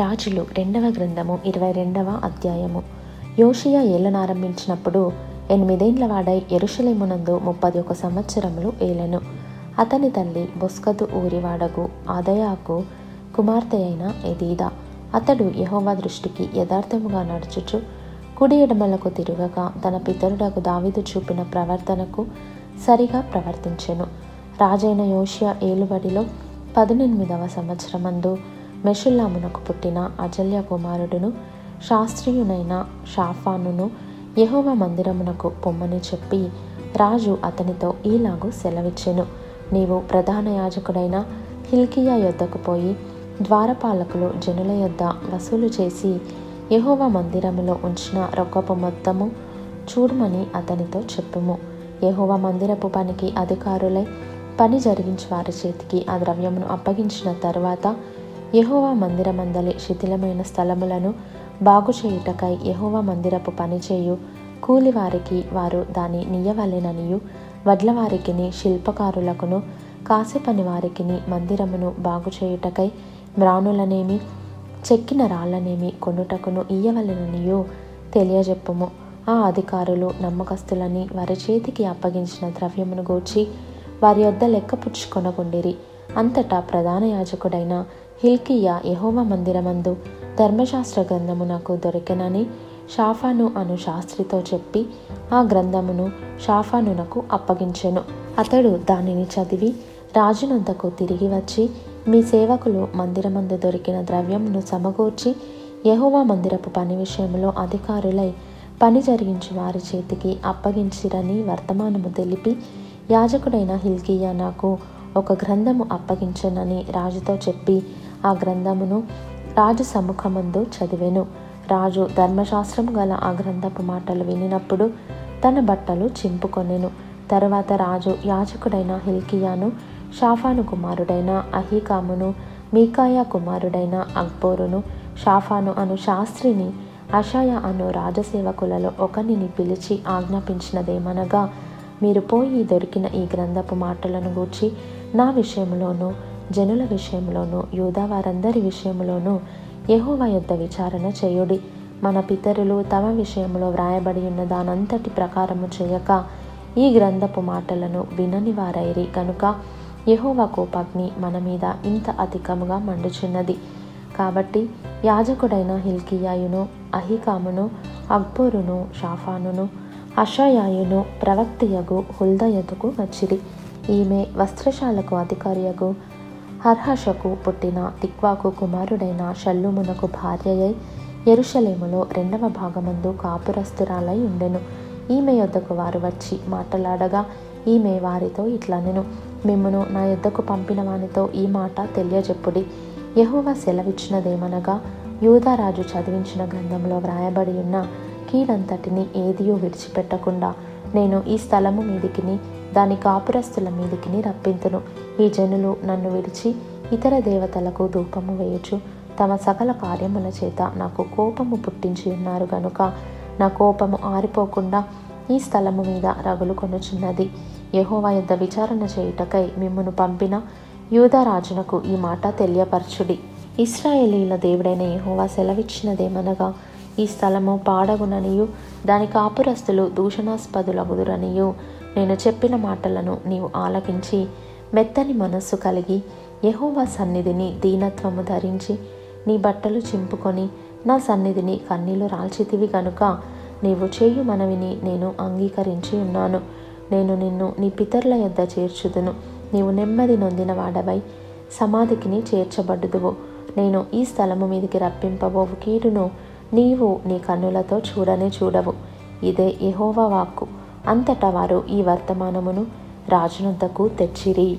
రాజులు రెండవ గ్రంథము ఇరవై రెండవ అధ్యాయము. యోషియా ఏలనారంభించినప్పుడు ఎనిమిదేండ్ల వాడై ఎరుషలేమునందు ముప్పది ఒక సంవత్సరములు ఏలను. అతని తల్లి బొస్కదు ఊరివాడగు ఆదయాకు కుమార్తె అయిన ఎదీదా. అతడు యహోవా దృష్టికి యథార్థముగా నడుచుచు కుడి ఎడమలకు తిరగగా తన పితరుడకు దావిదు చూపిన ప్రవర్తనకు సరిగా ప్రవర్తించెను. రాజైన యోషియా ఏలుబడిలో పదునెనిమిదవ సంవత్సరమందు మెషుల్లామునకు పుట్టిన అజల్య కుమారుడును శాస్త్రీయునైన షాఫానును యహోవ మందిరమునకు పొమ్మని చెప్పి రాజు అతనితో ఈలాగు సెలవిచ్చెను. నీవు ప్రధాన యాజకుడైన హిల్కియా యొద్దకు పోయి ద్వారపాలకులు జనుల యొద్ద వసూలు చేసి యహోవ మందిరములో ఉంచిన రొక్కపు మొత్తము చూడమని అతనితో చెప్పుము. యహోవ మందిరపు పనికి అధికారులై పని జరిగించి వారి చేతికి ఆ ద్రవ్యమును అప్పగించిన తర్వాత యహోవా మందిరమందలి శిథిలమైన స్థలములను బాగు చేయుటకై యహోవా మందిరపు పనిచేయు. కూలివారికి వారు దాని నియ్యవలెననియు వడ్లవారికిని శిల్పకారులకును కాసిపని వారికిని మందిరమును బాగు చేయుటకై మ్రాణులనేమి చెక్కిన రాళ్ళనేమి కొనుటకును ఇయ్యవలెననియు. తెలియజెప్పుము. ఆ అధికారులు నమ్మకస్తులని వారి చేతికి అప్పగించిన ద్రవ్యమును గూర్చి వారి యొద్ద లెక్కపుచ్చుకొనకుండిరి. అంతటా ప్రధాన యాజకుడైన హిల్కియా యహోవ మందిరమందు ధర్మశాస్త్ర గ్రంథమునకు దొరికెనని షాఫాను అను శాస్త్రితో చెప్పి ఆ గ్రంథమును షాఫానునకు అప్పగించెను. అతడు దానిని చదివి రాజునొద్దకు తిరిగి వచ్చి మీ సేవకులు మందిరమందు దొరికిన ద్రవ్యమును సమకూర్చి యహోవా మందిరపు పని విషయంలో అధికారులై పని జరిగించి వారి చేతికి అప్పగించిరని వర్తమానము తెలిపి యాజకుడైన హిల్కియా నాకు ఒక గ్రంథము అప్పగించనని రాజుతో చెప్పి ఆ గ్రంథమును రాజు సముఖమందు చదివెను. రాజు ధర్మశాస్త్రం గల ఆ గ్రంథపు మాటలు వినినప్పుడు తన బట్టలు చింపుకొనెను. తరువాత రాజు యాజకుడైన హిల్కియాను షాఫాను కుమారుడైన అహీకామును మీకాయా కుమారుడైన అక్బోరును షాఫాను అను శాస్త్రిని అషయ అను రాజసేవకులలో ఒకనిని పిలిచి ఆజ్ఞాపించినదేమనగా మీరు పోయి దొరికిన ఈ గ్రంథపు మాటలను గూర్చి నా విషయంలోనూ జనుల విషయంలోనూ యూదా వారందరి విషయంలోనూ యహోవా యొద్ద విచారణ చేయుడి. మన పితరులు తమ విషయంలో వ్రాయబడి ఉన్న దానంతటి ప్రకారము చేయక ఈ గ్రంథపు మాటలను వినని వారైరి. కనుక యెహోవా కోపాగ్ని మన మీద ఇంత అధికముగా మండుచున్నది. కాబట్టి యాజకుడైన హిల్కియాయును అహికామును అక్బోరును షాఫానును అషయాయును ప్రవక్తియగు హుల్దయతుకు వచ్చిరి. ఈమె వస్త్రశాలకు అధికారియగు హర్హషకు పుట్టిన తిక్వాకు కుమారుడైన షల్లుమునకు భార్యయై ఎరుషలేములో రెండవ భాగమందు కాపురస్తురాలై ఉండెను. ఈమె యొద్దకు వారు వచ్చి మాట్లాడగా ఈమె వారితో ఇట్లనెను మిమ్మును నా యొద్దకు పంపిన వానితో ఈ మాట తెలియజెప్పుడి. యహోవా సెలవిచ్చినదేమనగా యూదరాజు చదివించిన గ్రంథంలో వ్రాయబడి ఉన్న కీడంతటిని ఏదియో విడిచిపెట్టకుండా నేను ఈ స్థలము మీదికిని దాని కాపురస్తుల మీదికిని రప్పింతును. ఈ జనులు నన్ను విడిచి ఇతర దేవతలకు ధూపము వేయుచు తమ సకల కార్యముల చేత నాకు కోపము పుట్టించి ఉన్నారు గనుక నా కోపము ఆరిపోకుండా ఈ స్థలము మీద రగులు కొనుచున్నది. యహోవా యొద్ద విచారణ చేయుటకై మిమ్మను పంపిన యూదరాజునకు ఈ మాట తెలియపరచుడి. ఇస్రాయేలీల దేవుడైన యహోవా సెలవిచ్చినదేమనగా ఈ స్థలము పాడగుననియు దాని కాపురస్తులు దూషణాస్పదులగుదురనియు. నేను చెప్పిన మాటలను నీవు ఆలకించి మెత్తని మనస్సు కలిగి యహోవా సన్నిధిని దీనత్వము ధరించి నీ బట్టలు చింపుకొని నా సన్నిధిని కన్నీలు రాల్చితివి గనుక నీవు చేయు మనవిని నేను అంగీకరించి ఉన్నాను. నేను నిన్ను నీ పితరుల యొద్ద చేర్చుదును. నీవు నెమ్మది నొందిన వాడవై సమాధికిని చేర్చబడుదువు. నేను ఈ స్థలము మీదికి రప్పింపబోవు కీడును నీవు నీ కన్నులతో చూడనే చూడవు. ఇదే యహోవా వాక్కు. అంతటా వారు ఈ వర్తమానమును రాజునొద్దకు తెచ్చిరి.